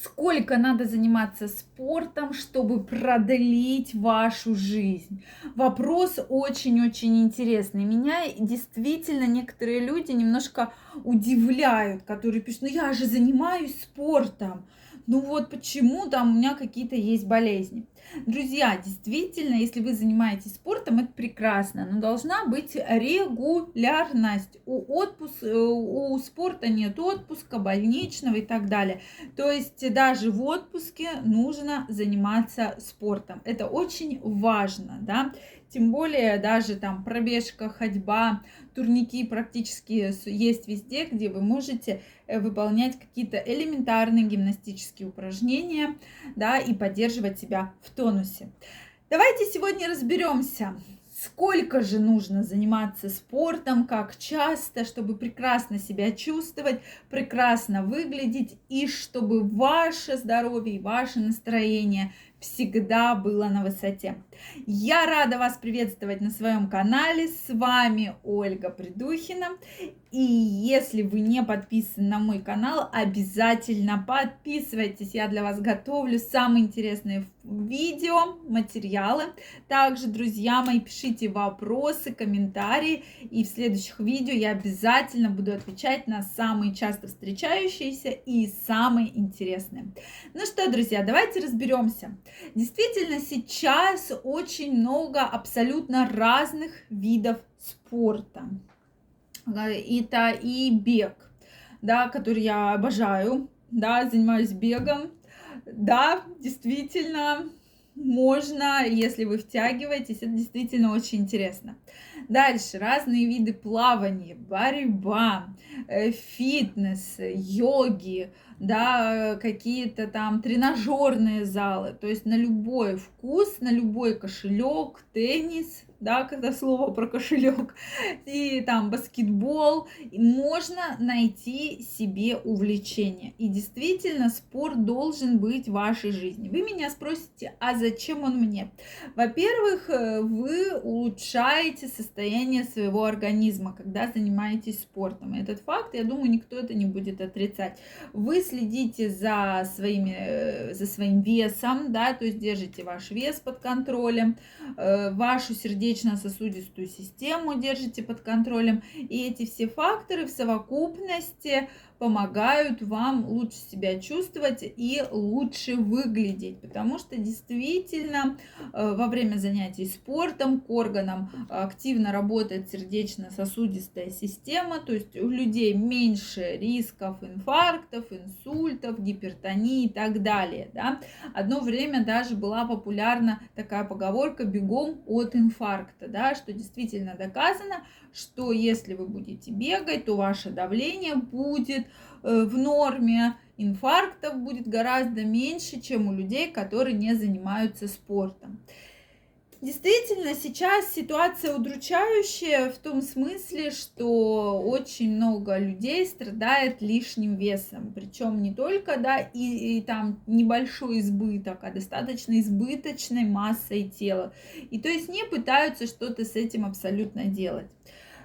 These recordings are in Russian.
Сколько надо заниматься спортом, чтобы продлить вашу жизнь? Вопрос очень-очень интересный. Меня действительно некоторые люди немножко удивляют, которые пишут, ну я же занимаюсь спортом. Ну вот почему там у меня какие-то есть болезни. Друзья, действительно, если вы занимаетесь спортом, это прекрасно, но должна быть регулярность. У, отпуск, э, у спорта нет отпуска, больничного и так далее. То есть даже в отпуске нужно заниматься спортом. Это очень важно, да. Тем более даже там пробежка, ходьба, турники практически есть везде, где вы можете э, выполнять какие-то элементарные гимнастические упражнения, да, и поддерживать себя в тонусе. Давайте сегодня разберемся, сколько же нужно заниматься спортом, как часто, чтобы прекрасно себя чувствовать, прекрасно выглядеть и чтобы ваше здоровье и ваше настроение всегда было на высоте. Я рада вас приветствовать на своем канале. С вами Ольга Придухина. И если вы не подписаны на мой канал, обязательно подписывайтесь. Я для вас готовлю самые интересные видео, материалы. Также, друзья мои, пишите вопросы, комментарии. И в следующих видео я обязательно буду отвечать на самые часто встречающиеся и самые интересные. Ну что, друзья, давайте разберемся. Действительно, сейчас очень много абсолютно разных видов спорта. Это и бег, да, который я обожаю, да, занимаюсь бегом. Да, действительно, можно, если вы втягиваетесь, это действительно очень интересно. Дальше разные виды плавания, борьба, э, фитнес, йоги, да, какие-то там тренажерные залы, то есть на любой вкус, на любой кошелек, теннис, да, когда слово про кошелек, и там баскетбол, можно найти себе увлечение. И действительно, спорт должен быть в вашей жизни. Вы меня спросите, а зачем он мне? Во-первых, э, вы улучшаете состояние своего организма, когда занимаетесь спортом. Этот факт, я думаю, никто это не будет отрицать. Вы следите за, своими, э, за своим весом, да, то есть держите ваш вес под контролем, э, вашу сердечно-сосудистую систему держите под контролем. И эти все факторы в совокупности помогают вам лучше себя чувствовать и лучше выглядеть, потому что действительно э, во время занятий спортом к органам активно работает сердечно-сосудистая система, то есть у людей меньше рисков инфарктов, инсультов, гипертонии и так далее. Да? Одно время даже была популярна такая поговорка «бегом от инфаркта», да, что действительно доказано, что если вы будете бегать, то ваше давление будет Э, в норме, инфарктов будет гораздо меньше, чем у людей, которые не занимаются спортом. Действительно, сейчас ситуация удручающая в том смысле, что очень много людей страдает лишним весом. Причем не только, да, и, и там небольшой избыток, а достаточно избыточной массой тела. И то есть не пытаются что-то с этим абсолютно делать.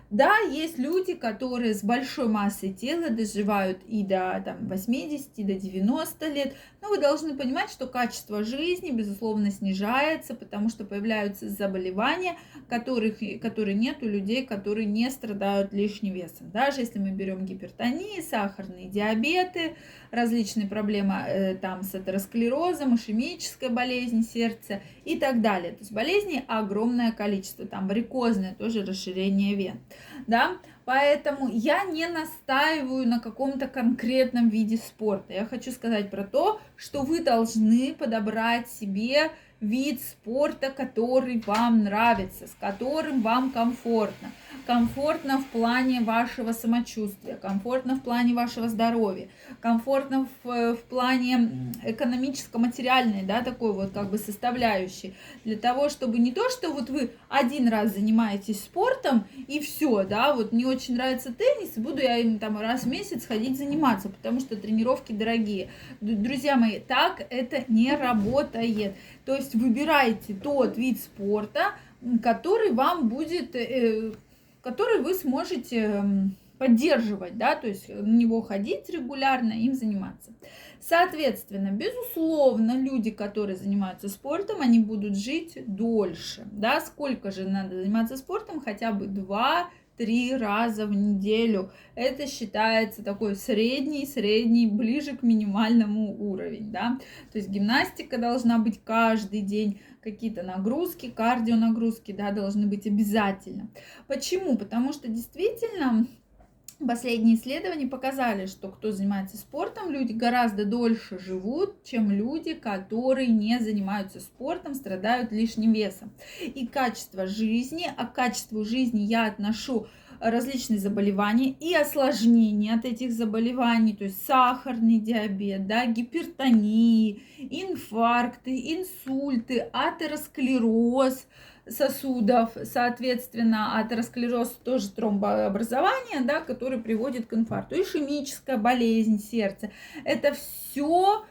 Да, есть люди, которые с большой массой тела доживают и до там, 80, и до 90 лет, но вы должны понимать, что качество жизни, безусловно, снижается, потому что появляются заболевания, которых, которые нет у людей, которые не страдают лишним весом. Даже если мы берем гипертонии, сахарные диабеты, различные проблемы э, там, с атеросклерозом, ишемическая болезнь сердца и так далее. То есть болезней огромное количество, там варикозное тоже расширение вен. Да? Поэтому я не настаиваю на каком-то конкретном виде спорта. Я хочу сказать про то, что вы должны подобрать себе вид спорта, который вам нравится, с которым вам комфортно. Комфортно в плане вашего самочувствия, комфортно в плане вашего здоровья, комфортно в, в плане экономическо-материальной, да, такой вот как бы составляющей. Для того, чтобы не то, что вот вы один раз занимаетесь спортом и все, да, вот мне очень нравится теннис, буду я им там раз в месяц ходить заниматься, потому что тренировки дорогие. Друзья мои, так это не работает. То есть выбирайте тот вид спорта, который вам будет, э, который вы сможете поддерживать, да, то есть на него ходить регулярно, им заниматься. Соответственно, безусловно, люди, которые занимаются спортом, они будут жить дольше, да, сколько же надо заниматься спортом, хотя бы два три раза в неделю. Это считается такой средний, средний, ближе к минимальному уровень, да. То есть гимнастика должна быть каждый день, какие-то нагрузки, кардионагрузки, да, должны быть обязательно. Почему? Потому что действительно Последние исследования показали, что кто занимается спортом, люди гораздо дольше живут, чем люди, которые не занимаются спортом, страдают лишним весом. И качество жизни, а к качеству жизни я отношу различные заболевания и осложнения от этих заболеваний, то есть сахарный диабет, да, гипертонии, инфаркты, инсульты, атеросклероз, сосудов, соответственно, атеросклероз тоже тромбообразование, да, который приводит к инфаркту, ишемическая болезнь сердца. Это все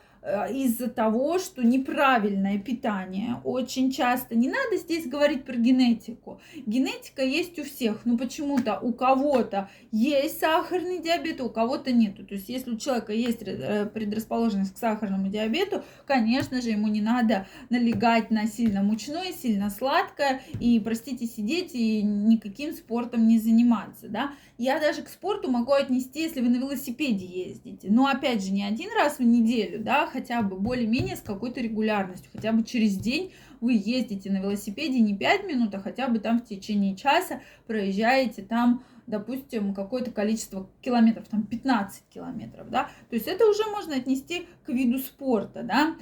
из-за того, что неправильное питание очень часто. Не надо здесь говорить про генетику. Генетика есть у всех, но почему-то у кого-то есть сахарный диабет, а у кого-то нету. То есть если у человека есть э, предрасположенность к сахарному диабету, конечно же, ему не надо налегать на сильно мучное, сильно сладкое и, простите, сидеть и никаким спортом не заниматься. Да? Я даже к спорту могу отнести, если вы на велосипеде ездите. Но опять же, не один раз в неделю, да, хотя бы более-менее с какой-то регулярностью, хотя бы через день вы ездите на велосипеде не 5 минут, а хотя бы там в течение часа проезжаете там допустим, какое-то количество километров, там 15 километров, да, то есть это уже можно отнести к виду спорта, да,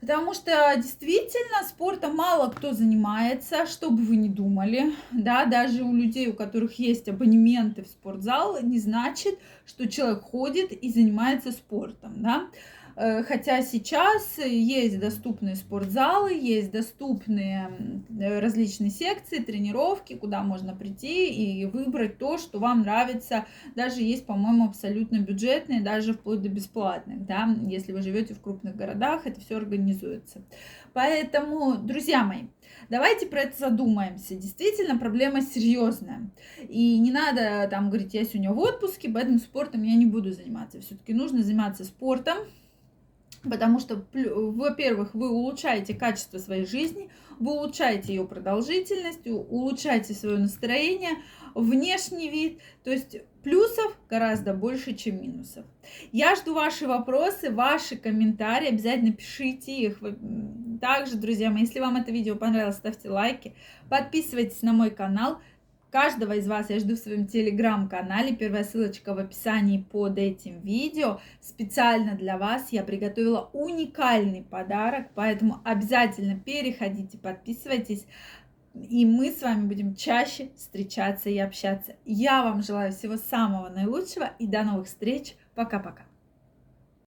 Потому что действительно спортом мало кто занимается, что бы вы ни думали, да, даже у людей, у которых есть абонементы в спортзал, не значит, что человек ходит и занимается спортом, да. Э, хотя сейчас есть доступные спортзалы, есть доступные различные секции, тренировки, куда можно прийти и выбрать то, что вам нравится. Даже есть, по-моему, абсолютно бюджетные, даже вплоть до бесплатных. Да? Если вы живете в крупных городах, это все организуется. Поэтому, друзья мои, давайте про это задумаемся. Действительно, проблема серьезная. И не надо там говорить, я сегодня в отпуске, поэтому спортом я не буду заниматься. Все-таки нужно заниматься спортом, Потому что, во-первых, вы улучшаете качество своей жизни, вы улучшаете ее продолжительность, улучшаете свое настроение, внешний вид. То есть плюсов гораздо больше, чем минусов. Я жду ваши вопросы, ваши комментарии. Обязательно пишите их. Также, друзья мои, если вам это видео понравилось, ставьте лайки. Подписывайтесь на мой канал. Каждого из вас я жду в своем телеграм-канале. Первая ссылочка в описании под этим видео. Специально для вас я приготовила уникальный подарок, поэтому обязательно переходите, подписывайтесь. И мы с вами будем чаще встречаться и общаться. Я вам желаю всего самого наилучшего и до новых встреч. Пока-пока.